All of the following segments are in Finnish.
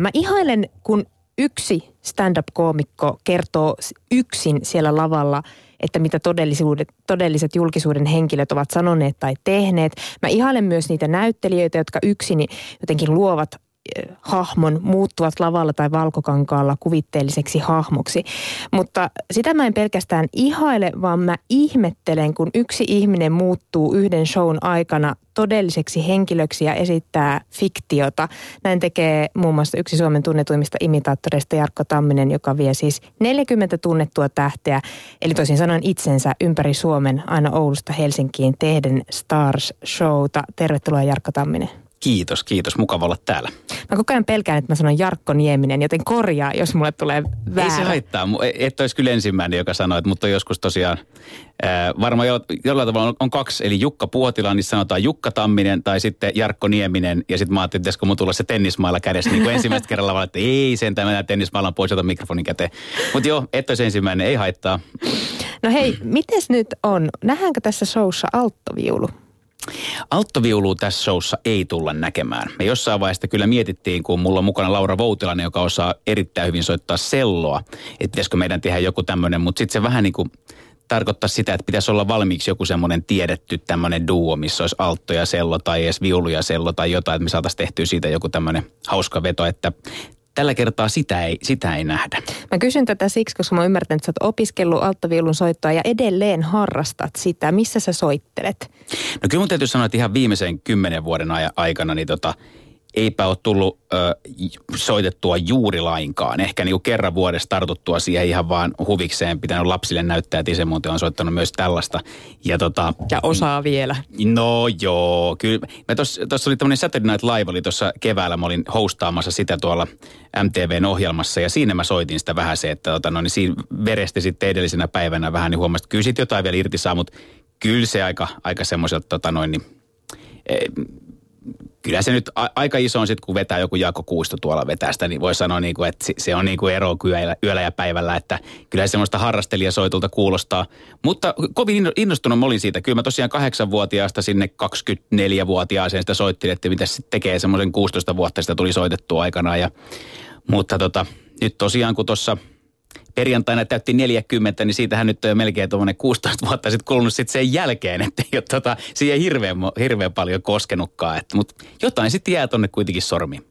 Mä ihailen, kun yksi stand-up-koomikko kertoo yksin siellä lavalla, että mitä todellisuudet, todelliset julkisuuden henkilöt ovat sanoneet tai tehneet. Mä ihailen myös niitä näyttelijöitä, jotka yksin jotenkin luovat hahmon muuttuvat lavalla tai valkokankaalla kuvitteelliseksi hahmoksi. Mutta sitä mä en pelkästään ihaile, vaan mä ihmettelen, kun yksi ihminen muuttuu yhden shown aikana todelliseksi henkilöksi ja esittää fiktiota. Näin tekee muun muassa yksi Suomen tunnetuimmista imitaattoreista Jarkko Tamminen, joka vie siis 40 tunnettua tähteä, eli toisin sanoen itsensä ympäri Suomen aina Oulusta Helsinkiin tehden Stars Showta. Tervetuloa Jarkko Tamminen. Kiitos, kiitos. Mukava olla täällä. Mä koko ajan pelkään, että mä sanon Jarkko Nieminen, joten korjaa, jos mulle tulee väärä. Ei se haittaa. Et olisi kyllä ensimmäinen, joka sanoi, mutta on joskus tosiaan ää, varmaan jo, jollain tavalla on, on kaksi. Eli Jukka Puotila, niin sanotaan Jukka Tamminen tai sitten Jarkko Nieminen. Ja sitten mä ajattelin, että mun tulla se tennismailla kädessä. Niin kuin ensimmäistä kerralla vaan, että ei sentään mennä tennismailla pois, ota mikrofonin käteen. Mutta joo, et olisi ensimmäinen, ei haittaa. No hei, mites nyt on? Nähdäänkö tässä showssa alttoviulu? Alttoviulua tässä showssa ei tulla näkemään. Me jossain vaiheessa kyllä mietittiin, kun mulla on mukana Laura Voutilainen, joka osaa erittäin hyvin soittaa selloa, että pitäisikö meidän tehdä joku tämmöinen, mutta sitten se vähän niin kuin tarkoittaa sitä, että pitäisi olla valmiiksi joku semmoinen tiedetty tämmöinen duo, missä olisi altto ja sello tai edes viulu ja sello tai jotain, että me saataisiin tehtyä siitä joku tämmöinen hauska veto, että tällä kertaa sitä ei, sitä ei nähdä. Mä kysyn tätä siksi, koska mä ymmärrän, että sä oot opiskellut alttaviulun soittoa ja edelleen harrastat sitä. Missä sä soittelet? No kyllä mun täytyy sanoa, että ihan viimeisen kymmenen vuoden aikana niin tota, eipä ole tullut ö, soitettua juuri lainkaan. Ehkä niin kuin kerran vuodessa tartuttua siihen ihan vaan huvikseen. Pitänyt lapsille näyttää, että muuten on soittanut myös tällaista. Ja, tota, ja osaa vielä. No joo, kyllä. Tuossa oli tämmöinen Saturday Night Live, oli tuossa keväällä. Mä olin hostaamassa sitä tuolla MTVn ohjelmassa ja siinä mä soitin sitä vähän se, että tota, no, niin siinä veresti sitten edellisenä päivänä vähän, niin huomasin, että kyllä sit jotain vielä irti saa, mutta kyllä se aika, aika semmoiselta tota, noin, niin, e, kyllä se nyt a, aika iso on sitten, kun vetää joku Jaakko Kuisto tuolla vetää sitä, niin voi sanoa, niin kuin, että se on niin kuin ero yöllä, yöllä ja päivällä, että kyllä se semmoista harrastelijasoitulta kuulostaa. Mutta kovin innostunut mä olin siitä. Kyllä mä tosiaan kahdeksanvuotiaasta sinne 24-vuotiaaseen sitä soittin, että mitä se tekee semmoisen 16 vuotta sitä tuli soitettua aikanaan. Ja, mutta tota, nyt tosiaan kun tuossa perjantaina täytti 40, niin siitähän nyt on jo melkein tuommoinen 16 vuotta sitten kulunut sitten sen jälkeen, että ei ole tota, siihen hirveän, hirveän paljon koskenutkaan. Mutta jotain sitten jää tonne kuitenkin sormiin.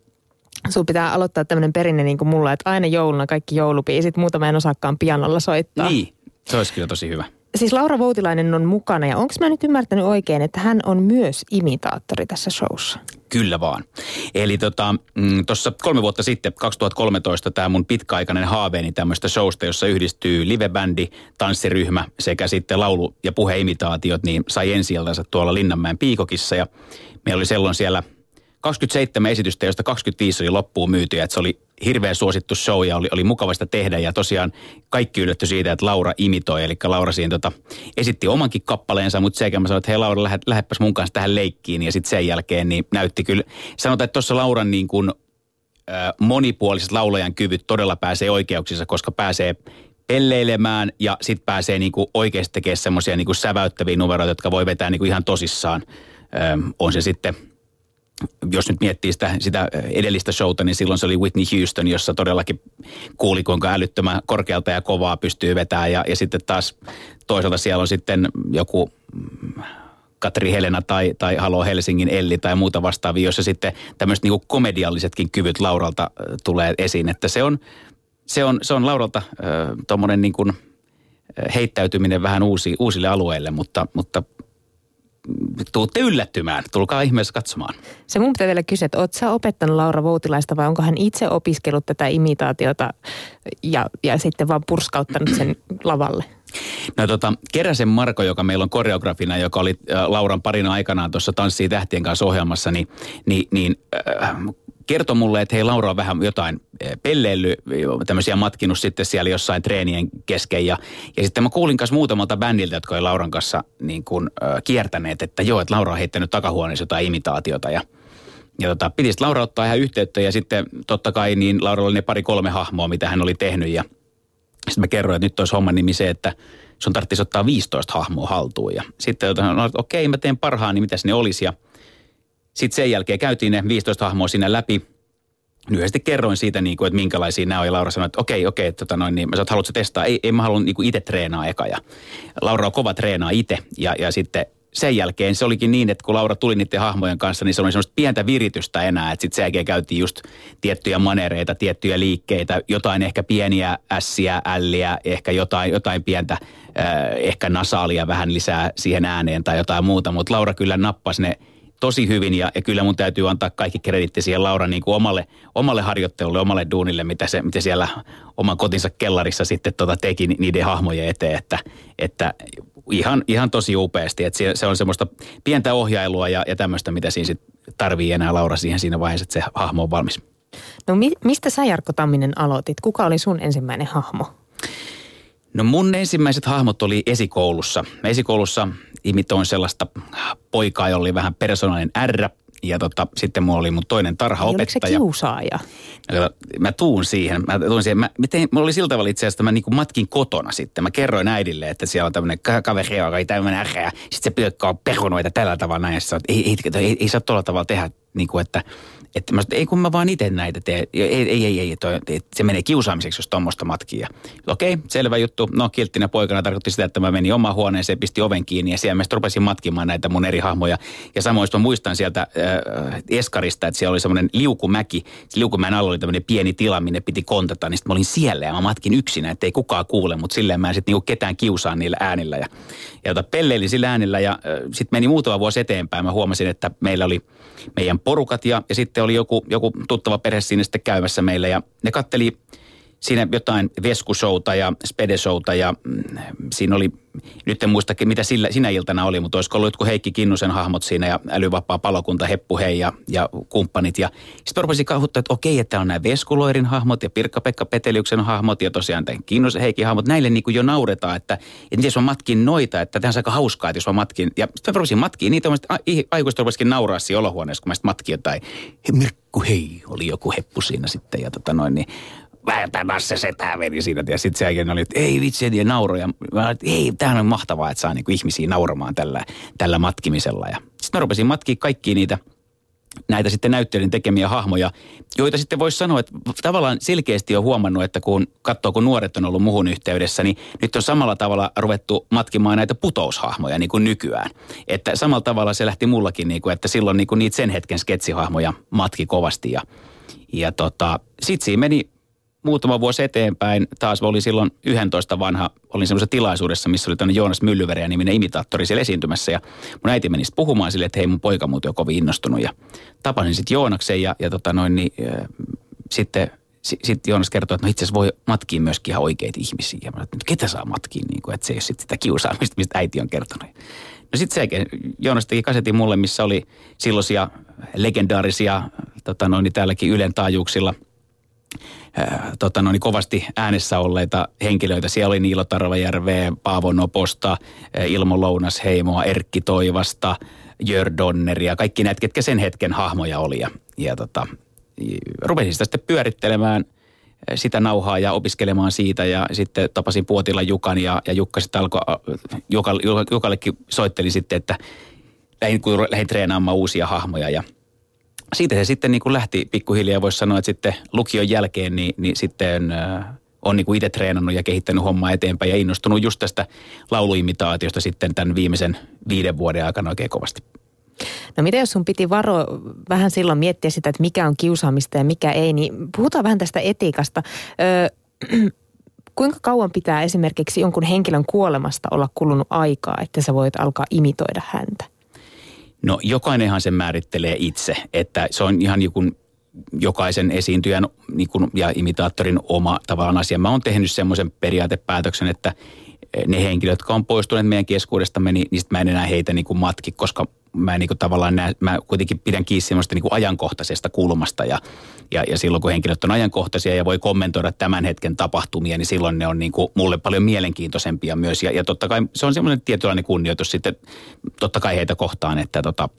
Sun pitää aloittaa tämmöinen perinne niin kuin mulla, että aina jouluna kaikki joulupiisit, muutama en osaakaan pianolla soittaa. Niin, se olisi kyllä tosi hyvä. Siis Laura Voutilainen on mukana ja onko mä nyt ymmärtänyt oikein, että hän on myös imitaattori tässä showssa? Kyllä vaan. Eli tuossa mm, kolme vuotta sitten, 2013, tämä mun pitkäaikainen haaveeni tämmöistä showsta, jossa yhdistyy livebändi, tanssiryhmä sekä sitten laulu- ja puheimitaatiot, niin sai ensi tuolla Linnanmäen Piikokissa. Ja meillä oli silloin siellä 27 esitystä, joista 25 oli loppuun myyty, että se oli hirveän suosittu show ja oli, oli mukavasta tehdä. Ja tosiaan kaikki yllätty siitä, että Laura imitoi, eli Laura siinä tota, esitti omankin kappaleensa, mutta sekä mä sanoin, että hei Laura, lähde, lähdepäs mun kanssa tähän leikkiin. Ja sitten sen jälkeen niin näytti kyllä, sanotaan, että tuossa Lauran niin kuin, monipuoliset laulajan kyvyt todella pääsee oikeuksissa, koska pääsee pelleilemään ja sitten pääsee niinku oikeasti tekemään semmoisia niinku säväyttäviä numeroita, jotka voi vetää niinku ihan tosissaan. Ö, on se sitten jos nyt miettii sitä, sitä edellistä showta, niin silloin se oli Whitney Houston, jossa todellakin kuuli, kuinka älyttömän korkealta ja kovaa pystyy vetämään. Ja, ja sitten taas toisaalta siellä on sitten joku mm, Katri Helena tai, tai Halo Helsingin Elli tai muuta vastaavia, jossa sitten tämmöiset niin komediallisetkin kyvyt Lauralta tulee esiin. Että se on, se on, se on Lauralta äh, tuommoinen niin heittäytyminen vähän uusi, uusille alueille, mutta, mutta tuutte yllättymään. Tulkaa ihmeessä katsomaan. Se mun pitää vielä kysyä, että ootko sä opettanut Laura Voutilaista vai onko hän itse opiskellut tätä imitaatiota ja, ja sitten vaan purskauttanut sen lavalle? No tota, Keräsen Marko, joka meillä on koreografina, joka oli äh, Lauran parina aikanaan tuossa Tanssii tähtien kanssa ohjelmassa, niin, niin, niin äh, kertoi mulle, että hei Laura on vähän jotain eh, pelleily, tämmöisiä matkinut sitten siellä jossain treenien kesken. Ja, ja sitten mä kuulin kanssa muutamalta bändiltä, jotka oli Lauran kanssa niin kuin, äh, kiertäneet, että joo, että Laura on heittänyt takahuoneessa jotain imitaatiota ja ja tota, piti Laura ottaa ihan yhteyttä ja sitten totta kai niin Laura oli ne pari-kolme hahmoa, mitä hän oli tehnyt ja sitten mä kerroin, että nyt olisi homman nimi se, että sun tarvitsisi ottaa 15 hahmoa haltuun. Ja sitten no, okei, mä teen parhaan, niin mitäs ne olisi. Ja sitten sen jälkeen käytiin ne 15 hahmoa sinne läpi. lyhyesti kerroin siitä, niin kuin, että minkälaisia nämä on. Ja Laura sanoi, että okei, okei, tota noin, niin mä sanoin, haluatko testaa? Ei, ei mä haluan niin itse treenaa eka. Ja Laura on kova treenaa itse. Ja, ja sitten sen jälkeen se olikin niin, että kun Laura tuli niiden hahmojen kanssa, niin se oli semmoista pientä viritystä enää. Että sitten sen jälkeen käytiin just tiettyjä manereita, tiettyjä liikkeitä, jotain ehkä pieniä ässiä, älliä, ehkä jotain, jotain pientä, äh, ehkä nasaalia vähän lisää siihen ääneen tai jotain muuta. Mutta Laura kyllä nappasi ne tosi hyvin ja, ja kyllä mun täytyy antaa kaikki kreditti siihen Laura niin kuin omalle, omalle harjoittelulle, omalle duunille, mitä, se, mitä siellä oman kotinsa kellarissa sitten tota teki niiden hahmojen eteen, että, että ihan, ihan tosi upeasti, että se, se on semmoista pientä ohjailua ja, ja tämmöistä, mitä siinä sit tarvii enää Laura siihen siinä vaiheessa, että se hahmo on valmis. No mi, mistä sä Jarkko Tamminen aloitit? Kuka oli sun ensimmäinen hahmo? No mun ensimmäiset hahmot oli esikoulussa. Esikoulussa imitoin sellaista poikaa, jolla oli vähän persoonallinen R. Ja tota, sitten mulla oli mun toinen tarhaopettaja. Oliko se kiusaaja? Ja mä tuun siihen. Mä tuun siihen. Mä, mä tein, mulla oli sillä tavalla itse asiassa, että mä niin matkin kotona sitten. Mä kerroin äidille, että siellä on tämmöinen kaveri, joka ei tämmöinen R. Sitten se pyökkää perunoita tällä tavalla näin. Ei, ei, ei, ei, ei saa tuolla tavalla tehdä, niin kuin, että että mä ei kun mä vaan itse näitä teen. Ei, ei, ei, ei toi, se menee kiusaamiseksi, jos tuommoista matkia. Okei, selvä juttu. No kilttinä poikana tarkoitti sitä, että mä menin omaan huoneeseen, pisti oven kiinni ja siellä mä rupesin matkimaan näitä mun eri hahmoja. Ja samoin mä muistan sieltä äh, Eskarista, että siellä oli semmoinen liukumäki. Se liukumäen alla oli tämmöinen pieni tila, minne piti kontata. Niin sitten mä olin siellä ja mä matkin yksinä, että ei kukaan kuule, mutta silleen mä en sitten niinku ketään kiusaa niillä äänillä. Ja, ja tota, pelleilin sillä äänillä ja äh, sitten meni muutama vuosi eteenpäin. Mä huomasin, että meillä oli meidän porukat ja, ja sitten oli joku, joku tuttava perhe siinä sitten käymässä meille ja ne katteli siinä jotain veskushouta ja spedeshouta ja mm, siinä oli, nyt en muista mitä sillä, sinä iltana oli, mutta olisiko ollut jotkut Heikki Kinnusen hahmot siinä ja älyvapaa palokunta, Heppu Hei ja, ja kumppanit. Ja sitten rupesin kauhuttaa, että okei, että on nämä Veskuloirin hahmot ja Pirkka-Pekka Peteliuksen hahmot ja tosiaan tämän Kinnusen Heikin hahmot. Näille niin kuin jo nauretaan, että, että jos mä matkin noita, että tämä on aika hauskaa, että jos mä matkin. Ja sitten mä rupesin matkiin niitä, että aikuiset rupesikin nauraa siinä olohuoneessa, kun mä sitten matkin jotain. Mirkku hei, oli joku heppu siinä sitten ja tota noin, niin vähän se setää meni siinä. Ja sitten se jälkeen oli, että ei vitsi, ja nauroja. Mä että ei, tämähän on mahtavaa, että saa niinku ihmisiä nauramaan tällä, tällä matkimisella. Ja sitten mä rupesin matkia kaikki niitä näitä sitten näyttelijän tekemiä hahmoja, joita sitten voisi sanoa, että tavallaan selkeästi on huomannut, että kun katsoo, kun nuoret on ollut muhun yhteydessä, niin nyt on samalla tavalla ruvettu matkimaan näitä putoushahmoja niin kuin nykyään. Että samalla tavalla se lähti mullakin, niin kuin, että silloin niin kuin niitä sen hetken sketsihahmoja matki kovasti ja, ja tota, sitten siinä meni muutama vuosi eteenpäin, taas oli silloin 11 vanha, olin semmoisessa tilaisuudessa, missä oli tämmöinen Joonas Myllyveriä niminen imitaattori siellä esiintymässä. Ja mun äiti meni puhumaan sille, että hei mun poika muuten on kovin innostunut. Ja tapasin sitten Joonaksen ja, ja tota noin, niin, äh, sitten sitten Joonas kertoi, että no itse asiassa voi matkia myöskin ihan oikeita ihmisiä. Ja mä että ketä saa matkia, niin kuin, että se ei ole sitten sitä kiusaamista, mistä äiti on kertonut. No sitten se Joonas teki kasetin mulle, missä oli silloisia legendaarisia, tota noin, niin täälläkin Ylen taajuuksilla – tota, no, niin kovasti äänessä olleita henkilöitä. Siellä oli Niilo Tarvajärveä, Paavo Noposta, Ilmo Lounasheimoa, Erkki Toivasta, Jör Donneria, kaikki näitä, ketkä sen hetken hahmoja oli. Ja, ja tota, rupesin sitä sitten pyörittelemään sitä nauhaa ja opiskelemaan siitä ja sitten tapasin Puotilla Jukan ja, ja Jukka sitten alkoi, Jukal, Jukallekin soitteli sitten, että lähdin, kun lähdin treenaamaan uusia hahmoja ja – siitä se sitten niin kuin lähti pikkuhiljaa, voisi sanoa, että sitten lukion jälkeen niin, niin sitten on niin kuin itse treenannut ja kehittänyt hommaa eteenpäin ja innostunut just tästä lauluimitaatiosta sitten tämän viimeisen viiden vuoden aikana oikein kovasti. No mitä jos sun piti varo vähän silloin miettiä sitä, että mikä on kiusaamista ja mikä ei, niin puhutaan vähän tästä etiikasta. Öö, kuinka kauan pitää esimerkiksi jonkun henkilön kuolemasta olla kulunut aikaa, että sä voit alkaa imitoida häntä? No jokainenhan sen määrittelee itse, että se on ihan joku jokaisen esiintyjän niin kuin, ja imitaattorin oma tavallaan asia. Mä oon tehnyt semmoisen periaatepäätöksen, että ne henkilöt, jotka on poistuneet meidän keskuudestamme, niin niistä mä en enää heitä niin kuin matki, koska mä niin kuin tavallaan näe, mä kuitenkin pidän kiinni semmoista niin kuin ajankohtaisesta kulmasta ja, ja, ja silloin kun henkilöt on ajankohtaisia ja voi kommentoida tämän hetken tapahtumia, niin silloin ne on niin kuin mulle paljon mielenkiintoisempia myös. Ja, ja totta kai se on semmoinen tietynlainen kunnioitus sitten totta kai heitä kohtaan, että tota,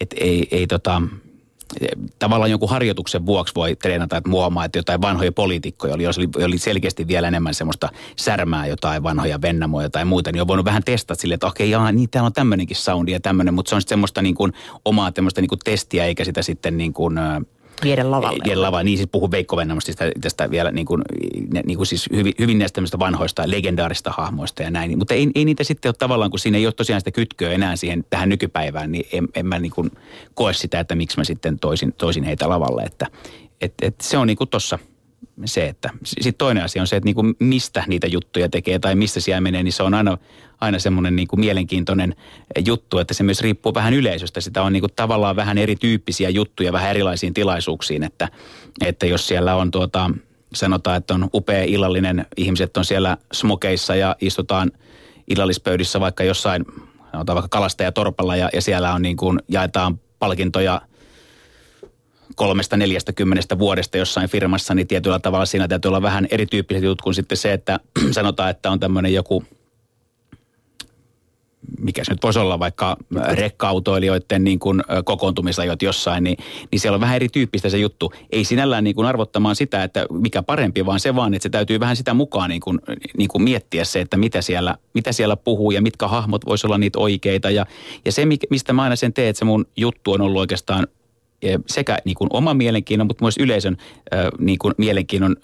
et ei, ei tota, tavallaan jonkun harjoituksen vuoksi voi treenata, että muomaa, että jotain vanhoja poliitikkoja oli, jos oli, selkeästi vielä enemmän semmoista särmää, jotain vanhoja Vennamoja tai muuta, niin on voinut vähän testata sille, että okei, jaa, niin täällä on tämmöinenkin soundi ja tämmöinen, mutta se on sitten semmoista niin kuin omaa tämmöistä niin kuin testiä, eikä sitä sitten niin kuin, viedä lavalle. Viedä lavalle, niin siis puhun Veikko Vennamosta tästä, tästä vielä niin kuin, niin kuin siis hyvin, hyvin näistä vanhoista legendaarista hahmoista ja näin. Mutta ei, ei niitä sitten ole tavallaan, kun siinä ei ole tosiaan sitä kytköä enää siihen tähän nykypäivään, niin en, en mä niin kuin koe sitä, että miksi mä sitten toisin, toisin heitä lavalle. Että et, et se on niin kuin tossa – se, että sitten toinen asia on se, että niin kuin mistä niitä juttuja tekee tai mistä siellä menee, niin se on aina, aina semmoinen niin kuin mielenkiintoinen juttu, että se myös riippuu vähän yleisöstä. Sitä on niin kuin tavallaan vähän erityyppisiä juttuja vähän erilaisiin tilaisuuksiin, että, että jos siellä on tuota, sanotaan, että on upea illallinen, ihmiset on siellä smokeissa ja istutaan illallispöydissä vaikka jossain, sanotaan vaikka kalastajatorpalla ja, ja siellä on niin kuin, jaetaan palkintoja – kolmesta neljästä kymmenestä vuodesta jossain firmassa, niin tietyllä tavalla siinä täytyy olla vähän erityyppiset jutut kuin sitten se, että sanotaan, että on tämmöinen joku mikä se nyt voisi olla, vaikka rekka-autoilijoiden niin kuin kokoontumisajot jossain, niin, niin siellä on vähän erityyppistä se juttu. Ei sinällään niin kuin arvottamaan sitä, että mikä parempi, vaan se vaan, että se täytyy vähän sitä mukaan niin kuin, niin kuin miettiä se, että mitä siellä, mitä siellä puhuu ja mitkä hahmot voisi olla niitä oikeita. Ja, ja se, mistä mä aina sen teen, että se mun juttu on ollut oikeastaan sekä niin kuin oman mielenkiinnon, mutta myös yleisön niin kuin mielenkiinnon,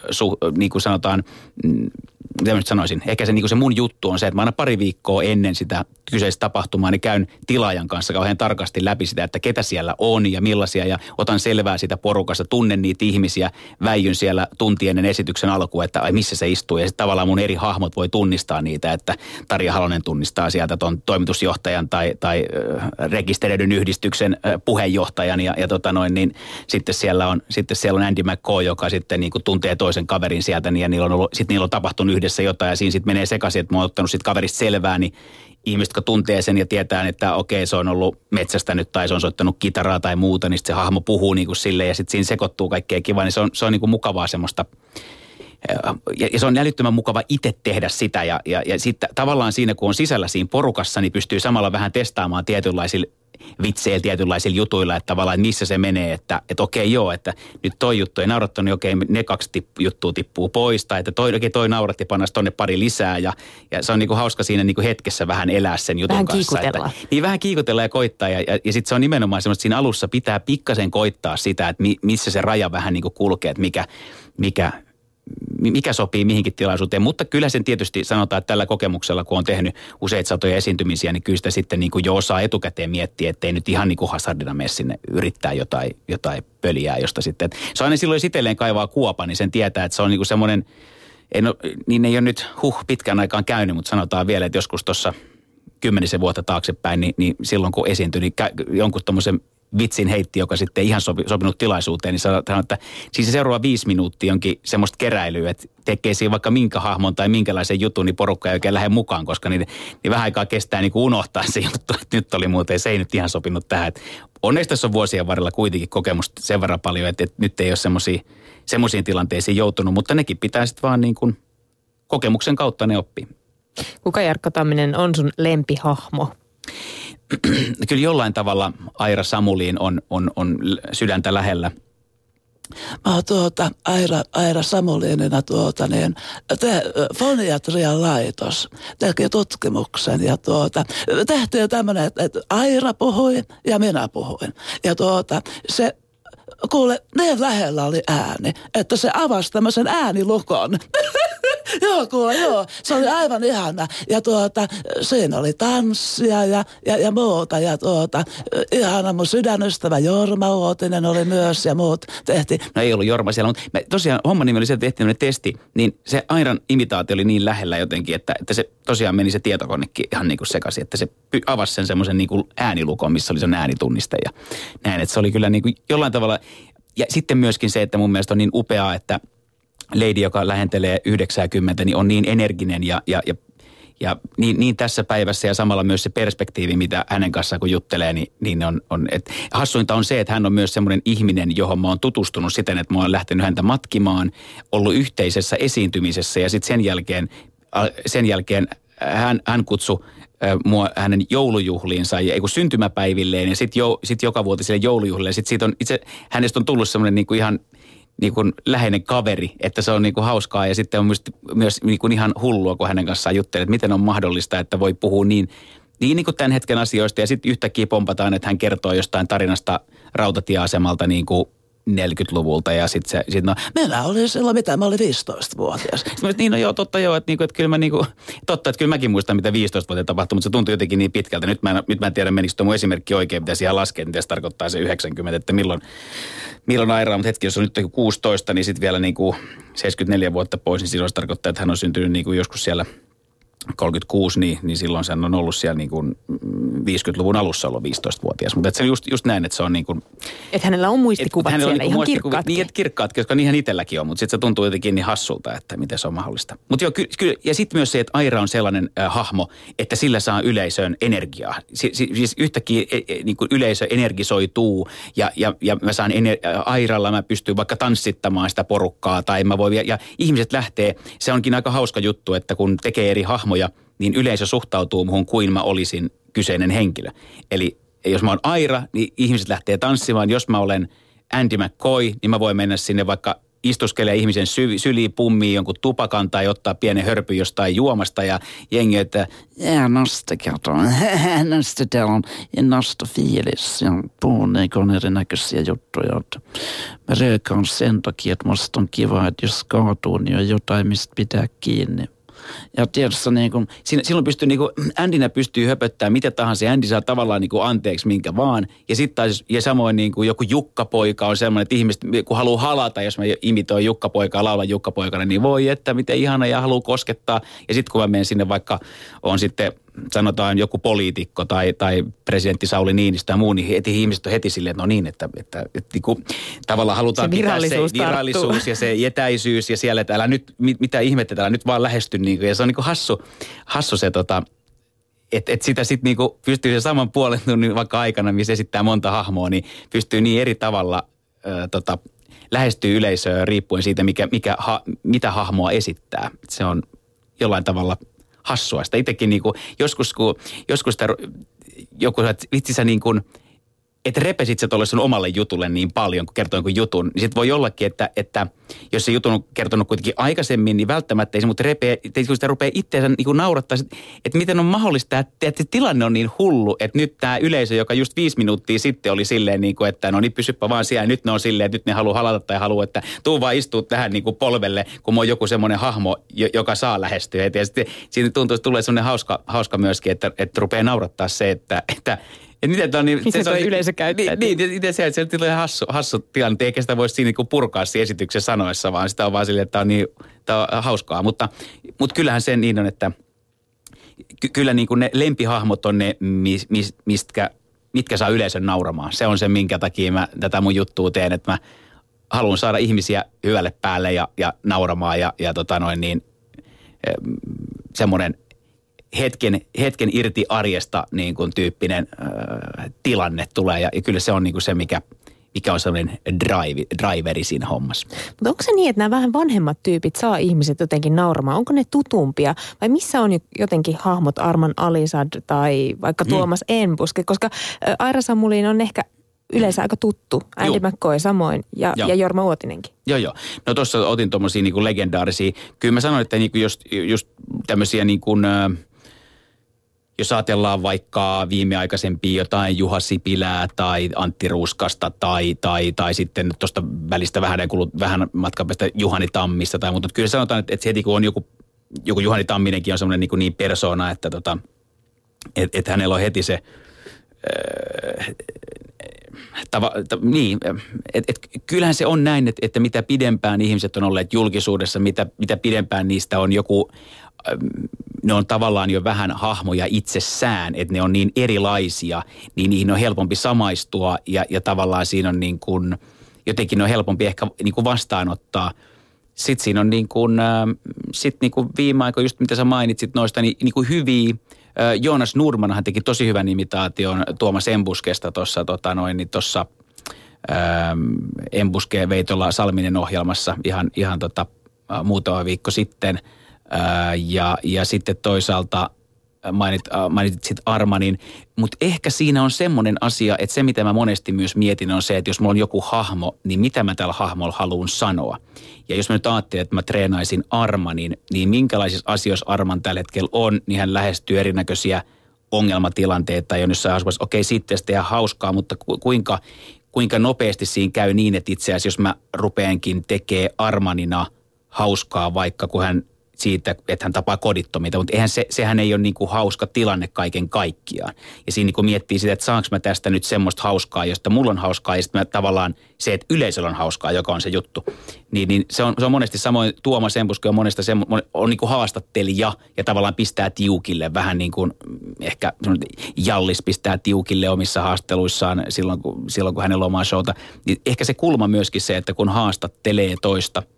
niin kuin sanotaan, mm, mitä nyt sanoisin, ehkä se, niin se mun juttu on se, että mä aina pari viikkoa ennen sitä kyseistä tapahtumaa, niin käyn tilaajan kanssa kauhean tarkasti läpi sitä, että ketä siellä on ja millaisia, ja otan selvää sitä porukasta, tunnen niitä ihmisiä, väijyn siellä tuntien esityksen alku, että ai missä se istuu, ja sitten tavallaan mun eri hahmot voi tunnistaa niitä, että Tarja Halonen tunnistaa sieltä ton toimitusjohtajan tai, tai äh, rekisteröidyn yhdistyksen äh, puheenjohtajan, ja, ja tota noin, niin sitten siellä on, sitten siellä on Andy McCoy, joka sitten niin tuntee toisen kaverin sieltä, niin ja niillä on ollut, sitten niillä on tapahtunut yhdessä jotain ja siinä sitten menee sekaisin, että mä oon ottanut sitten kaverista selvää, niin ihmiset, jotka tuntee sen ja tietää, että okei, se on ollut metsästänyt tai se on soittanut kitaraa tai muuta, niin se hahmo puhuu niin kuin silleen ja sitten siinä sekoittuu kaikkea kivaa, niin se on, se on niin kuin mukavaa semmoista ja, ja se on älyttömän mukava itse tehdä sitä ja, ja, ja sitten tavallaan siinä, kun on sisällä siinä porukassa, niin pystyy samalla vähän testaamaan tietynlaisilla vitseillä, tietynlaisilla jutuilla, että tavallaan että missä se menee, että, että okei joo, että nyt toi juttu ei naurattanut, niin okei ne kaksi tippu, juttua tippuu pois, tai että toi, okei, toi nauratti pannas tonne pari lisää, ja, ja se on niinku hauska siinä niinku hetkessä vähän elää sen jutun vähän kanssa. Kiikutella. Että, niin vähän kiikutella ja koittaa, ja, ja, ja sitten se on nimenomaan semmoista, että siinä alussa pitää pikkasen koittaa sitä, että mi, missä se raja vähän niinku kulkee, että mikä, mikä, mikä sopii mihinkin tilaisuuteen. Mutta kyllä sen tietysti sanotaan, että tällä kokemuksella, kun on tehnyt useita satoja esiintymisiä, niin kyllä sitä sitten niin kuin jo osaa etukäteen miettiä, ettei nyt ihan niin kuin hasardina mene sinne yrittää jotain, jotain pöliää, josta sitten. Se aina silloin sitelleen kaivaa kuopa, niin sen tietää, että se on niin kuin semmoinen, en ole, niin ei ole nyt huh pitkän aikaan käynyt, mutta sanotaan vielä, että joskus tuossa kymmenisen vuotta taaksepäin, niin, niin silloin kun esiintyi, niin jonkun tämmöisen vitsin heitti, joka sitten ei ihan sopi, sopinut tilaisuuteen, niin sanoi, että siis se seuraava viisi minuuttia onkin semmoista keräilyä, että tekee siinä vaikka minkä hahmon tai minkälaisen jutun, niin porukka ei oikein lähde mukaan, koska niin, niin vähän aikaa kestää niin kuin unohtaa se juttu, että nyt oli muuten, se ei nyt ihan sopinut tähän. onneksi tässä on vuosien varrella kuitenkin kokemusta sen verran paljon, että, että nyt ei ole semmoisiin tilanteisiin joutunut, mutta nekin pitää sitten vaan niin kuin kokemuksen kautta ne oppii. Kuka Jarkko Tamminen on sun lempihahmo? kyllä jollain tavalla Aira Samuliin on, on, on sydäntä lähellä. Mä oon tuota, Aira, Aira Samuliinina tuota, niin, te, foniatrian laitos teki tutkimuksen ja tuota, tehtiin tämmöinen, että Aira puhui ja minä puhuin. Ja tuota, se kuule, niin lähellä oli ääni, että se avasi tämmöisen äänilukon. joo, kuule, joo. Se oli aivan ihana. Ja tuota, siinä oli tanssia ja, ja, ja muuta. Ja tuota, ihana mun sydänystävä Jorma Uotinen oli myös ja muut tehtiin. No ei ollut Jorma siellä, mutta tosiaan homman nimi oli se, että tehtiin testi, niin se Airan imitaatio oli niin lähellä jotenkin, että, että se tosiaan meni se tietokonekin ihan niin kuin sekaisin, että se avasi sen semmoisen niin kuin äänilukon, missä oli se äänitunniste ja näin, että se oli kyllä niin kuin jollain tavalla, ja sitten myöskin se, että mun mielestä on niin upeaa, että Lady, joka lähentelee 90, niin on niin energinen ja, ja, ja ja niin, niin tässä päivässä ja samalla myös se perspektiivi, mitä hänen kanssaan kun juttelee, niin, niin on, on et, hassuinta on se, että hän on myös semmoinen ihminen, johon mä oon tutustunut siten, että mä oon lähtenyt häntä matkimaan, ollut yhteisessä esiintymisessä ja sitten sen jälkeen, sen jälkeen hän, hän kutsui mua hänen joulujuhliinsa, ei kun syntymäpäivilleen ja sitten jo, sit joka vuotisille joulujuhlille. Sitten siitä on itse, hänestä on tullut semmoinen niin kuin ihan niin kuin läheinen kaveri, että se on niin kuin hauskaa ja sitten on myös, myös niin kuin ihan hullua, kun hänen kanssaan juttelee, että miten on mahdollista, että voi puhua niin, niin, niin kuin tämän hetken asioista ja sitten yhtäkkiä pompataan, että hän kertoo jostain tarinasta rautatieasemalta niin kuin 40-luvulta ja sitten se, sit no, Meillä oli silloin mitä, mä olin 15-vuotias. Sitten mä, niin no joo, totta joo, että, niinku, että kyllä mä niinku, totta, että kyllä mäkin muistan, mitä 15 vuotta tapahtui, mutta se tuntui jotenkin niin pitkältä. Nyt mä en, nyt mä en tiedä, menikö tuo mun esimerkki oikein, mitä siihen laskea, mitä se tarkoittaa se 90, että milloin, milloin Aira, mutta hetki, jos on nyt 16, niin sitten vielä niinku 74 vuotta pois, niin silloin se tarkoittaa, että hän on syntynyt niinku joskus siellä 36, niin, niin silloin sen on ollut siellä niin kuin 50-luvun alussa ollut 15-vuotias. Mutta se just, just näin, että se on niin kuin... Että hänellä on muistikuvat hänellä siellä, on ihan muistikuvat, kirkkaat. Niin, että kirkkaat, koska niinhän itselläkin on, mutta sitten se tuntuu jotenkin niin hassulta, että miten se on mahdollista. Mutta joo, ky, ky, ja sitten myös se, että Aira on sellainen äh, hahmo, että sillä saa yleisöön energiaa. Si, si, siis yhtäkkiä e, e, niin kuin yleisö energisoituu ja, ja, ja mä saan ener, äh, Airalla, mä pystyn vaikka tanssittamaan sitä porukkaa tai mä voin, ja, ja ihmiset lähtee, se onkin aika hauska juttu, että kun tekee eri hahmoja, niin yleisö suhtautuu muhun kuin mä olisin kyseinen henkilö. Eli jos mä oon Aira, niin ihmiset lähtee tanssimaan. Jos mä olen Andy McCoy, niin mä voin mennä sinne vaikka istuskelee ihmisen sy- syliin, pummii jonkun tupakan tai ottaa pienen hörpy jostain juomasta ja jengi, että Ja nosta kato, nosta täällä on nosta fiilis ja puhun niin kuin erinäköisiä juttuja. Että Mä sen takia, että musta on kiva, että jos kaatuu, niin on jotain, mistä pitää kiinni. Ja tietysti niin kuin, silloin pystyy niin kuin, pystyy höpöttämään mitä tahansa. Andy saa tavallaan niin kuin anteeksi minkä vaan. Ja sitten taas, ja samoin niin kuin joku Jukkapoika on semmoinen, että ihmiset, kun haluaa halata, jos mä imitoin Jukkapoikaa, laulan Jukkapoikana, niin voi, että miten ihana ja haluaa koskettaa. Ja sitten kun mä menen sinne vaikka, on sitten sanotaan joku poliitikko tai, tai presidentti Sauli Niinistö ja muu, niin heti ihmiset on heti silleen, että no niin, että, että, että, että niin kuin, tavallaan halutaan Se pitää virallisuus se virallisuus ja se etäisyys ja siellä, että älä nyt, mit, mitä ihmettä, älä nyt vaan lähesty. Niin kuin, ja se on niin kuin hassu, hassu se tota, että et sitä sitten niinku pystyy se saman puolen tunnin vaikka aikana, missä esittää monta hahmoa, niin pystyy niin eri tavalla ö, tota, lähestyy yleisöä riippuen siitä, mikä, mikä ha, mitä hahmoa esittää. Se on jollain tavalla hassua. Sitä itsekin niinku, joskus, kun, joskus sitä, joku sanoo, että vitsi sä niin kuin, että repesit sä tuolle sun omalle jutulle niin paljon, kun kertoo jonkun jutun, niin sit voi ollakin, että, että jos se jutun on kertonut kuitenkin aikaisemmin, niin välttämättä ei se, mutta repee, kun sitä rupeaa itseensä niin naurattaa, että miten on mahdollista, että, että se tilanne on niin hullu, että nyt tämä yleisö, joka just viisi minuuttia sitten oli silleen, niin kuin, että no niin pysyppä vaan siellä, nyt ne on silleen, että nyt ne haluaa halata tai haluaa, että tuu vaan istuu tähän niin kuin polvelle, kun on joku semmoinen hahmo, joka saa lähestyä. Ja sitten siinä tuntuu, että tulee semmoinen hauska, hauska myöskin, että, että rupeaa naurattaa se, että, että et miten toi, niin, Miten se, toi on- yleisö käyttäytyy? Niin, niin itse se, se tulee hassu, hassu tilanne, eikä sitä voi siinä niinku purkaa siinä esityksen sanoessa, vaan sitä on vaan silleen, että tämä on, niin, tää on hauskaa. Mutta, mutta kyllähän se niin on, että ky- kyllä niin kuin ne lempihahmot on ne, mis, mis, mistkä, mitkä saa yleisön nauramaan. Se on se, minkä takia mä tätä mun juttua teen, että mä haluan saada ihmisiä hyvälle päälle ja, ja nauramaan ja, ja tota noin niin, em, semmoinen hetken, hetken irti arjesta niin kuin tyyppinen äh, tilanne tulee. Ja, ja kyllä se on niin kuin se, mikä, mikä on sellainen drive, driveri siinä hommassa. Mutta onko se niin, että nämä vähän vanhemmat tyypit saa ihmiset jotenkin nauramaan? Onko ne tutumpia? Vai missä on jotenkin hahmot Arman Alisad tai vaikka Tuomas Enbuske? Koska Aira Samulin on ehkä yleensä aika tuttu. Andy Joo. McCoy samoin ja, Joo. ja Jorma Uotinenkin. Joo, joo. No tuossa otin tuommoisia niin legendaarisia. Kyllä mä sanoin, että niin kuin just, just tämmöisiä niin kuin, äh, jos ajatellaan vaikka viimeaikaisempia jotain Juha Sipilää tai Antti Ruuskasta tai, tai, tai sitten tuosta välistä vähän, vähän matkan päästä Juhani Tammista tai muuta. Kyllä sanotaan, että, että heti kun on joku, joku Juhani Tamminenkin on semmoinen niin, niin persona, että tota, et, et hänellä on heti se, tava, ta, niin, et, et, kyllähän se on näin, että, että mitä pidempään ihmiset on olleet julkisuudessa, mitä, mitä pidempään niistä on joku, ne on tavallaan jo vähän hahmoja itsessään, että ne on niin erilaisia, niin niihin on helpompi samaistua ja, ja tavallaan siinä on niin kuin, jotenkin on helpompi ehkä niin kuin vastaanottaa. Sitten siinä on niin kuin, äh, sit niin kuin viime aikoina, just mitä sä mainitsit noista, niin, niin kuin hyviä, Ö, Joonas Nurmanhan teki tosi hyvän imitaation Tuomas Embuskesta tuossa tota noin, niin tuossa Embuske Veitola Salminen ohjelmassa ihan, ihan tota, muutama viikko sitten. Ö, ja, ja sitten toisaalta mainit, äh, mainitsit sit Armanin, mutta ehkä siinä on semmoinen asia, että se mitä mä monesti myös mietin on se, että jos mulla on joku hahmo, niin mitä mä tällä hahmolla haluan sanoa. Ja jos mä nyt ajattelen, että mä treenaisin Armanin, niin minkälaisissa asioissa Arman tällä hetkellä on, niin hän lähestyy erinäköisiä ongelmatilanteita ja jossain asemassa, okei, sitten sitä ihan hauskaa, mutta ku, kuinka, kuinka nopeasti siinä käy niin, että itse asiassa jos mä rupeenkin tekee Armanina hauskaa, vaikka kun hän siitä, että hän tapaa kodittomia, mutta eihän se, sehän ei ole niin kuin hauska tilanne kaiken kaikkiaan. Ja siinä niin kuin miettii sitä, että saanko mä tästä nyt semmoista hauskaa, josta mulla on hauskaa, ja sitten tavallaan se, että yleisöllä on hauskaa, joka on se juttu. Niin, niin se, on, se on monesti samoin Tuoma Sempuski on monesta semmo, on niin kuin haastattelija ja tavallaan pistää tiukille, vähän niin kuin ehkä Jallis pistää tiukille omissa haasteluissaan silloin, kun, silloin kun hänellä on omaa showta. Niin ehkä se kulma myöskin se, että kun haastattelee toista –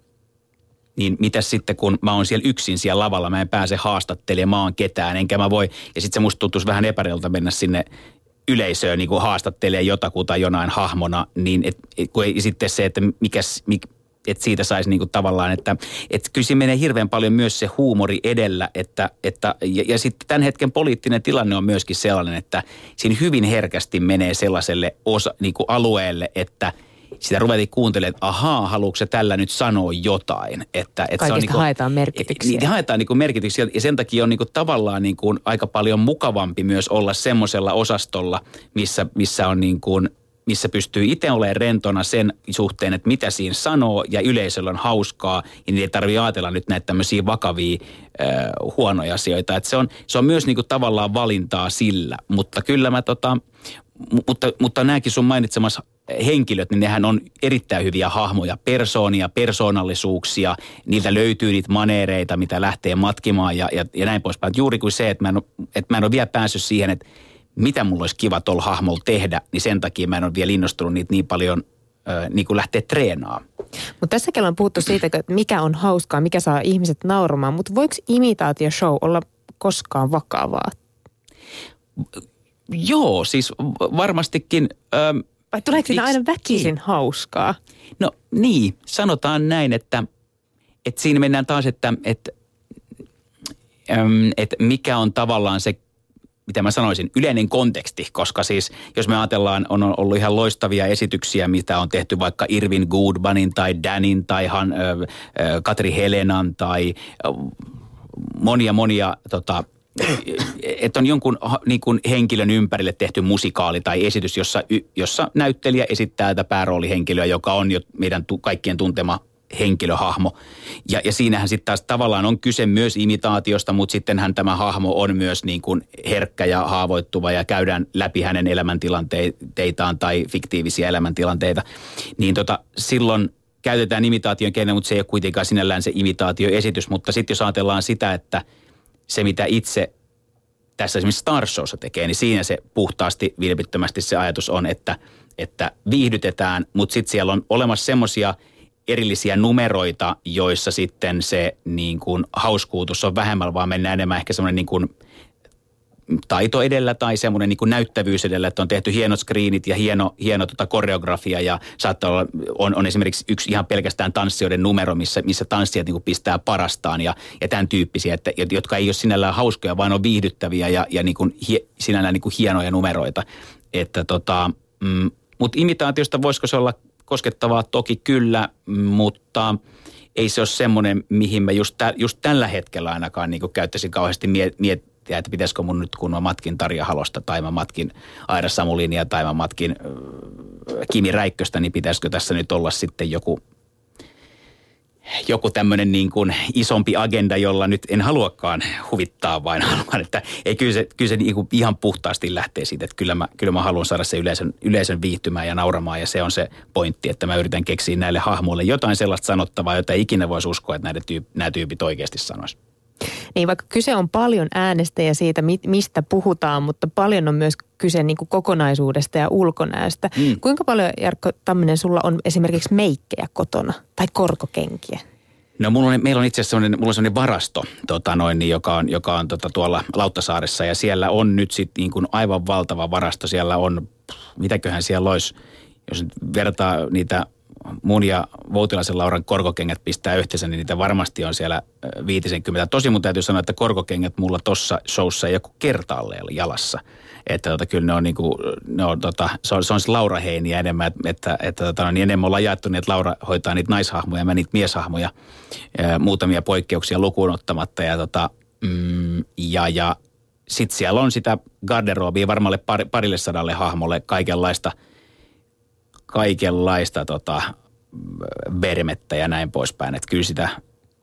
niin mitä sitten kun mä oon siellä yksin siellä lavalla, mä en pääse haastattelemaan ketään, enkä mä voi, ja sitten se musta tuntuisi vähän epäreilta mennä sinne yleisöön niin haastattelee jotakuta jonain hahmona, niin et, et, kun ei, sitten se, että mikäs, mik, että siitä saisi niinku tavallaan, että et kyllä siinä menee hirveän paljon myös se huumori edellä, että, että ja, ja sitten tämän hetken poliittinen tilanne on myöskin sellainen, että siinä hyvin herkästi menee sellaiselle osa, niinku alueelle, että – sitä ruvettiin kuuntelemaan, että ahaa, haluatko se tällä nyt sanoa jotain. Että, että se on niinku, haetaan merkityksiä. Niin, haetaan niinku merkityksiä ja sen takia on niinku tavallaan niinku aika paljon mukavampi myös olla semmoisella osastolla, missä, missä on niinku missä pystyy itse olemaan rentona sen suhteen, että mitä siinä sanoo ja yleisöllä on hauskaa, ja niin ei tarvitse ajatella nyt näitä tämmöisiä vakavia äh, huonoja asioita. Että se, on, se on myös niinku tavallaan valintaa sillä, mutta kyllä mä tota, mutta, mutta nämäkin sun mainitsemassa henkilöt, niin nehän on erittäin hyviä hahmoja, persoonia, persoonallisuuksia, niiltä löytyy niitä maneereita, mitä lähtee matkimaan ja, ja, ja näin poispäin. Juuri kuin se, että mä, en, että mä en ole vielä päässyt siihen, että mitä mulla olisi kiva tuolla hahmolla tehdä, niin sen takia mä en ole vielä innostunut niitä niin paljon niin kuin lähteä treenaamaan. Mutta tässäkin on puhuttu siitä, että mikä on hauskaa, mikä saa ihmiset nauramaan, mutta voiko imitaatioshow olla koskaan vakavaa? Joo, siis varmastikin... Ähm, Vai tuleeko siinä aina väkisin hauskaa? No niin, sanotaan näin, että, että siinä mennään taas, että, että, ähm, että mikä on tavallaan se mitä mä sanoisin, yleinen konteksti, koska siis jos me ajatellaan, on ollut ihan loistavia esityksiä, mitä on tehty vaikka Irvin Goodmanin tai Danin tai Han, äh, äh, Katri Helenan tai äh, monia monia tota, että on jonkun niin kuin henkilön ympärille tehty musikaali tai esitys, jossa, jossa näyttelijä esittää tätä pääroolihenkilöä, joka on jo meidän tu, kaikkien tuntema henkilöhahmo. Ja, ja siinähän sitten taas tavallaan on kyse myös imitaatiosta, mutta sittenhän tämä hahmo on myös niin kuin herkkä ja haavoittuva ja käydään läpi hänen elämäntilanteitaan tai fiktiivisiä elämäntilanteita. Niin tota, silloin käytetään imitaation keinoja, mutta se ei ole kuitenkaan sinällään se imitaatioesitys. Mutta sitten jos ajatellaan sitä, että – se, mitä itse tässä esimerkiksi Star Showssa tekee, niin siinä se puhtaasti vilpittömästi se ajatus on, että, että viihdytetään, mutta sitten siellä on olemassa semmoisia erillisiä numeroita, joissa sitten se niin kuin hauskuutus on vähemmällä, vaan mennään enemmän ehkä semmoinen niin kuin taito edellä tai semmoinen niin näyttävyys edellä, että on tehty hienot screenit ja hieno, hieno tota koreografia ja saattaa olla, on, on esimerkiksi yksi ihan pelkästään tanssijoiden numero, missä, missä tanssijat niin pistää parastaan ja, ja tämän tyyppisiä, että, jotka ei ole sinällään hauskoja, vaan on viihdyttäviä ja, ja niin kuin hie, sinällään niin kuin hienoja numeroita. Että tota, mm, mutta imitaatiosta voisiko se olla koskettavaa? Toki kyllä, mutta ei se ole semmoinen, mihin mä just, tä, just tällä hetkellä ainakaan niin käyttäisin kauheasti miet, miet, miettiä, että pitäisikö mun nyt, kun mä matkin Tarja Halosta tai mä matkin Aira Samulinia tai mä matkin Kimi Räikköstä, niin pitäisikö tässä nyt olla sitten joku joku tämmöinen niin kuin isompi agenda, jolla nyt en haluakaan huvittaa, vain haluan, että ei, kyllä se, kyllä se niin kuin ihan puhtaasti lähtee siitä, että kyllä mä, kyllä mä haluan saada se yleisön, yleisön viihtymään ja nauramaan ja se on se pointti, että mä yritän keksiä näille hahmoille jotain sellaista sanottavaa, jota ikinä voisi uskoa, että näiden tyyp, nämä tyypit oikeasti sanoisivat. Niin vaikka kyse on paljon äänestäjä siitä, mistä puhutaan, mutta paljon on myös kyse niin kuin kokonaisuudesta ja ulkonäöstä. Mm. Kuinka paljon, Jarkko Tamminen, sulla on esimerkiksi meikkejä kotona tai korkokenkiä? No mulla on, meillä on itse asiassa sellainen, mulla on sellainen varasto, tota noin, niin, joka on, joka on tota, tuolla Lauttasaaressa ja siellä on nyt sitten niin kuin aivan valtava varasto. Siellä on, mitäköhän siellä olisi, jos nyt vertaa niitä mun ja Voutilaisen Lauran korkokengät pistää yhteensä, niin niitä varmasti on siellä 50. Tosi mun täytyy sanoa, että korkokengät mulla tossa showssa ei joku kertaalleen jalassa. Että tota, kyllä ne on niinku, ne on, tota, se on, se on se Laura Heiniä enemmän, että, että, tota, no, niin enemmän ollaan jaettu niin, että Laura hoitaa niitä naishahmoja ja mä niitä mieshahmoja, ää, muutamia poikkeuksia lukuun ottamatta. Ja, tota, mm, ja, ja sitten siellä on sitä garderobia varmalle par, parille sadalle hahmolle kaikenlaista – kaikenlaista tota, vermettä ja näin poispäin. Että kyllä sitä,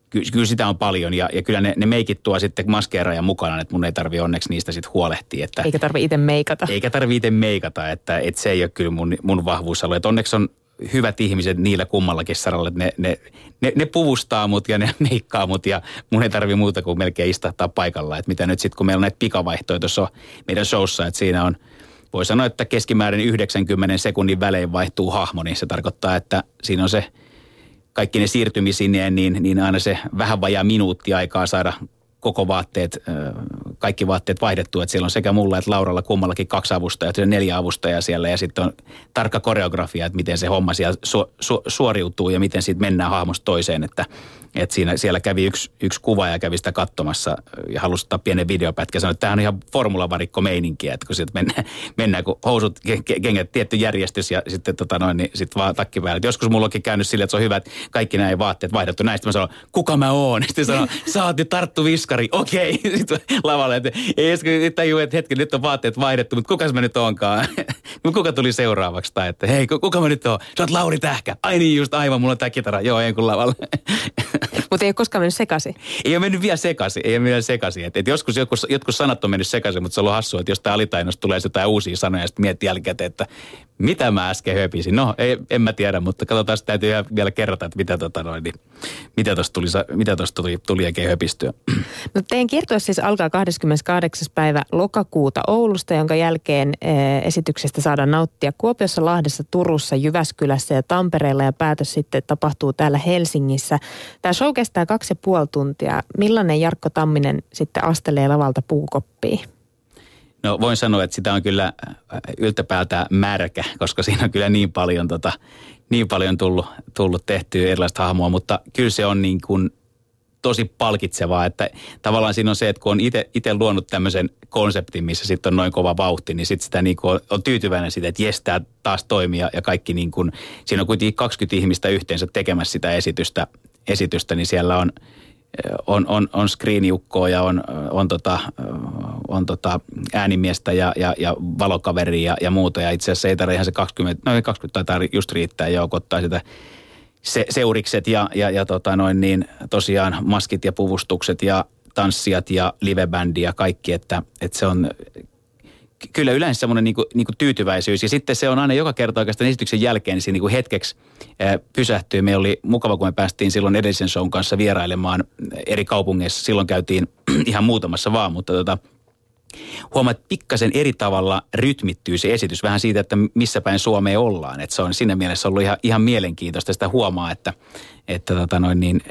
kyllä, kyllä sitä on paljon ja, ja kyllä ne, ne meikit tuo sitten maskeerajan mukana, että mun ei tarvi onneksi niistä sitten huolehtia. Että, eikä tarvi itse meikata. Eikä tarvi itse meikata, että, että se ei ole kyllä mun, mun vahvuusalue. Että onneksi on hyvät ihmiset niillä kummallakin saralla, että ne, ne, ne, ne puvustaa mut ja ne meikkaa mut ja mun ei tarvi muuta kuin melkein istahtaa paikalla. Että mitä nyt sitten, kun meillä on näitä pikavaihtoja tuossa meidän showssa, että siinä on, voi sanoa, että keskimäärin 90 sekunnin välein vaihtuu hahmo, niin se tarkoittaa, että siinä on se kaikki ne siirtymisineen, niin, niin aina se vähän vajaa minuutti aikaa saada koko vaatteet, kaikki vaatteet vaihdettu. Että siellä on sekä mulla että Lauralla kummallakin kaksi avustajaa, neljä avustajaa siellä ja sitten on tarkka koreografia, että miten se homma siellä su, su, suoriutuu ja miten siitä mennään hahmosta toiseen. Että että siinä, siellä kävi yksi, yksi kuva ja kävi sitä katsomassa ja halusi ottaa pienen videopätkä. Sanoi, että tämä on ihan formulavarikko meininkiä, että kun sieltä mennään, mennään kun housut, kengät, tietty järjestys ja sitten tota noin, niin sit vaan takki päälle. Joskus mulla onkin käynyt silleen, että se on hyvä, että kaikki nämä vaatteet vaihdettu. Näistä mä sanon, kuka mä oon? Sitten sanon, sä oot Tarttu Viskari, okei. Okay. Sitten lavalle, että ei tajuu, että hetki, nyt on vaatteet vaihdettu, mutta kuka mä nyt onkaan? kuka tuli seuraavaksi? Tai että hei, kuka mä nyt oon? Sä oot Lauri Tähkä. Ai niin, just aivan, mulla on tää kitara. Joo, en kun lavalle. Mutta ei ole koskaan mennyt sekaisin. Ei ole mennyt vielä sekaisin, ei ole mennyt sekaisin. Et, et joskus jotkut, jotkut sanat on mennyt sekaisin, mutta se on ollut hassua, että jos tämä alitainosta tulee jotain uusia sanoja, sitten miettii jälkikäteen, että mitä mä äsken höpisin. No, ei, en mä tiedä, mutta katsotaan, täytyy vielä kerrata, että mitä tota noin, niin, mitä tuosta tuli, mitä tuli, tuli oikein höpistyä. No teidän kiertue siis alkaa 28. päivä lokakuuta Oulusta, jonka jälkeen e, esityksestä saadaan nauttia Kuopiossa, Lahdessa, Turussa, Jyväskylässä ja Tampereella ja päätös sitten tapahtuu täällä Helsingissä. Tämä show kestää kaksi ja puoli tuntia. Millainen Jarkko Tamminen sitten astelee lavalta puukoppiin? No voin sanoa, että sitä on kyllä yltäpäältä märkä, koska siinä on kyllä niin paljon, tota, niin paljon tullut, tullut tehtyä erilaista hahmoa, mutta kyllä se on niin kuin tosi palkitsevaa, että tavallaan siinä on se, että kun on itse luonut tämmöisen konseptin, missä sitten on noin kova vauhti, niin sitten sitä niin kuin on tyytyväinen siitä, että jes, taas toimia ja kaikki niin kuin, siinä on kuitenkin 20 ihmistä yhteensä tekemässä sitä esitystä, esitystä niin siellä on, on, on, on screeniukkoa ja on, on, tota, on tota äänimiestä ja, ja, ja valokaveria ja, ja muuta. Ja itse asiassa ei tarvitse ihan se 20, no 20 taitaa just riittää ja ottaa sitä se, seurikset ja, ja, ja tota noin niin, tosiaan maskit ja puvustukset ja tanssijat ja livebändi ja kaikki, että, että se on kyllä yleensä semmoinen niin niin tyytyväisyys. Ja sitten se on aina joka kerta oikeastaan esityksen jälkeen niin, niin kuin hetkeksi pysähtyy. Me oli mukava, kun me päästiin silloin edellisen shown kanssa vierailemaan eri kaupungeissa. Silloin käytiin ihan muutamassa vaan, mutta tota, huomaa, että pikkasen eri tavalla rytmittyy se esitys vähän siitä, että missä päin Suomeen ollaan. Että se on siinä mielessä ollut ihan, ihan mielenkiintoista sitä huomaa, että, että tota noin niin,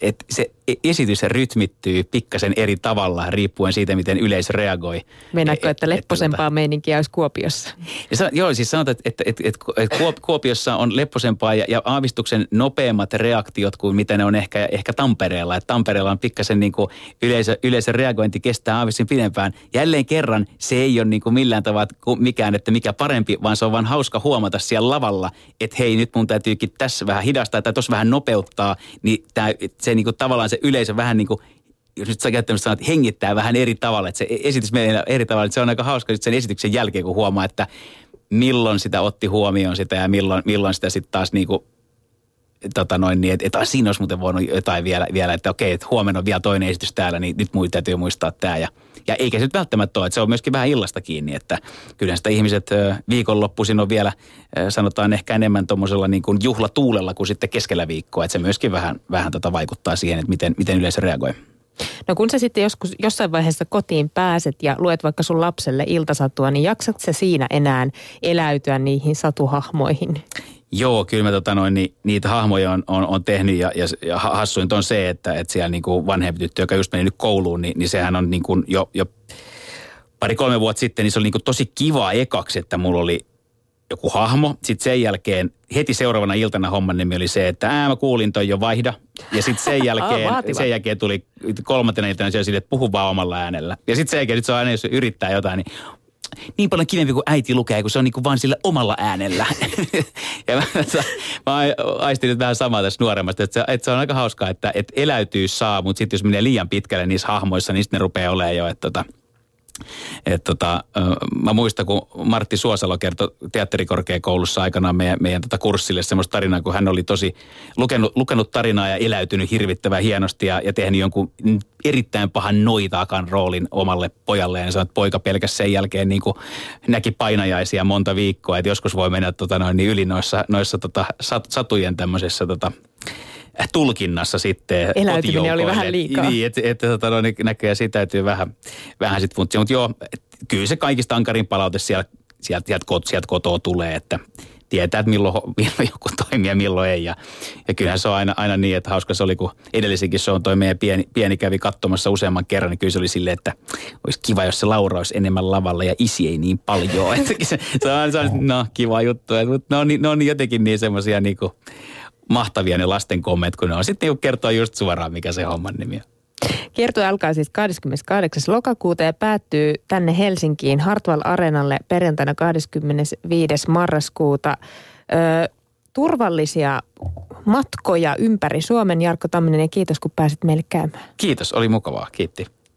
että se esitys rytmittyy pikkasen eri tavalla riippuen siitä, miten yleisö reagoi. Meinaatko, että lepposempaa että, meininkiä olisi Kuopiossa? Ja joo, siis sanotaan, että, että, että, että Kuopiossa on lepposempaa ja, ja aavistuksen nopeammat reaktiot kuin mitä ne on ehkä, ehkä Tampereella. Että Tampereella on pikkasen niin kuin yleisö, yleisön reagointi kestää aavistin pidempään. Jälleen kerran se ei ole niin kuin millään tavalla mikään, että mikä parempi, vaan se on vaan hauska huomata siellä lavalla, että hei nyt mun täytyykin tässä vähän hidastaa tai tuossa vähän nopeuttaa, niin tämä, se niin kuin tavallaan se yleisö vähän niin kuin jos nyt sä käyttämässä sanat, hengittää vähän eri tavalla, että se esitys menee eri tavalla, että se on aika hauska sitten sen esityksen jälkeen, kun huomaa, että milloin sitä otti huomioon sitä ja milloin, milloin sitä sitten taas niin kuin, tota noin, niin, että, että siinä olisi muuten voinut jotain vielä, vielä että okei, että huomenna on vielä toinen esitys täällä, niin nyt täytyy muistaa tämä. Ja, ja eikä se nyt välttämättä ole, että se on myöskin vähän illasta kiinni, että kyllä sitä ihmiset viikonloppuisin on vielä, sanotaan ehkä enemmän tuommoisella niin kuin juhlatuulella kuin sitten keskellä viikkoa, että se myöskin vähän, vähän tota vaikuttaa siihen, että miten, miten yleisö reagoi. No kun sä sitten joskus, jossain vaiheessa kotiin pääset ja luet vaikka sun lapselle iltasatua, niin jaksat sä siinä enää eläytyä niihin satuhahmoihin? Joo, kyllä mä tota noin, niin, niitä hahmoja on, on, on tehnyt ja, ja, ja hassuin on se, että, että siellä niin kuin vanhempi tyttö, joka just meni nyt kouluun, niin, niin sehän on niin kuin jo, jo pari-kolme vuotta sitten, niin se oli niin kuin tosi kiva ekaksi, että mulla oli joku hahmo. Sitten sen jälkeen heti seuraavana iltana homman nimi oli se, että ää mä kuulin toi jo vaihda. Ja sitten sen jälkeen, sen jälkeen tuli kolmantena iltana se sille, että puhu vaan omalla äänellä. Ja sitten sen jälkeen, nyt se on aina, jos yrittää jotain, niin niin paljon kivempi kuin äiti lukee, kun se on niin kuin vaan sillä omalla äänellä. ja mä, mä aistin nyt vähän samaa tässä nuoremmasta, että se, että se on aika hauskaa, että, että eläytyy saa, mutta sitten jos menee liian pitkälle niissä hahmoissa, niin sitten ne rupeaa olemaan jo, että tota, Et tota, mä muistan, kun Martti Suosalo kertoi teatterikorkeakoulussa aikanaan meidän, meidän tota kurssille semmoista tarinaa, kun hän oli tosi lukenut, lukenut tarinaa ja eläytynyt hirvittävän hienosti ja, ja tehnyt jonkun erittäin pahan noitaakan roolin omalle pojalle. Ja sanoi, että poika pelkäs sen jälkeen niin kuin näki painajaisia monta viikkoa, että joskus voi mennä tota noin, niin yli noissa, noissa tota, sat, satujen tämmöisessä tota, tulkinnassa sitten Eläytyminen oli vähän liikaa. Niin, että et, tota, no, näköjään sitä täytyy vähän, vähän sitten funtsia. Mutta joo, kyllä se kaikista ankarin palaute siellä, sieltä, sieltä, sieltä kotoa tulee, että tietää, että milloin, milloin joku toimii ja milloin ei. Ja, ja kyllähän se on aina, aina niin, että hauska se oli, kun edellisenkin se on toi meidän pieni, pieni kävi katsomassa useamman kerran, niin kyllä se oli silleen, että olisi kiva, jos se Laura olisi enemmän lavalla ja isi ei niin paljon. Se, se, on, se on, no kiva juttu, mutta ne on, ne on jotenkin niin semmoisia niin kuin, mahtavia ne lasten kommentit, kun ne on sitten niin kertoa just suoraan, mikä se homman nimi on. Kierto alkaa siis 28. lokakuuta ja päättyy tänne Helsinkiin Hartwall Areenalle perjantaina 25. marraskuuta. Ö, turvallisia matkoja ympäri Suomen. Jarkko Tamminen ja kiitos kun pääsit meille käymään. Kiitos, oli mukavaa. Kiitti.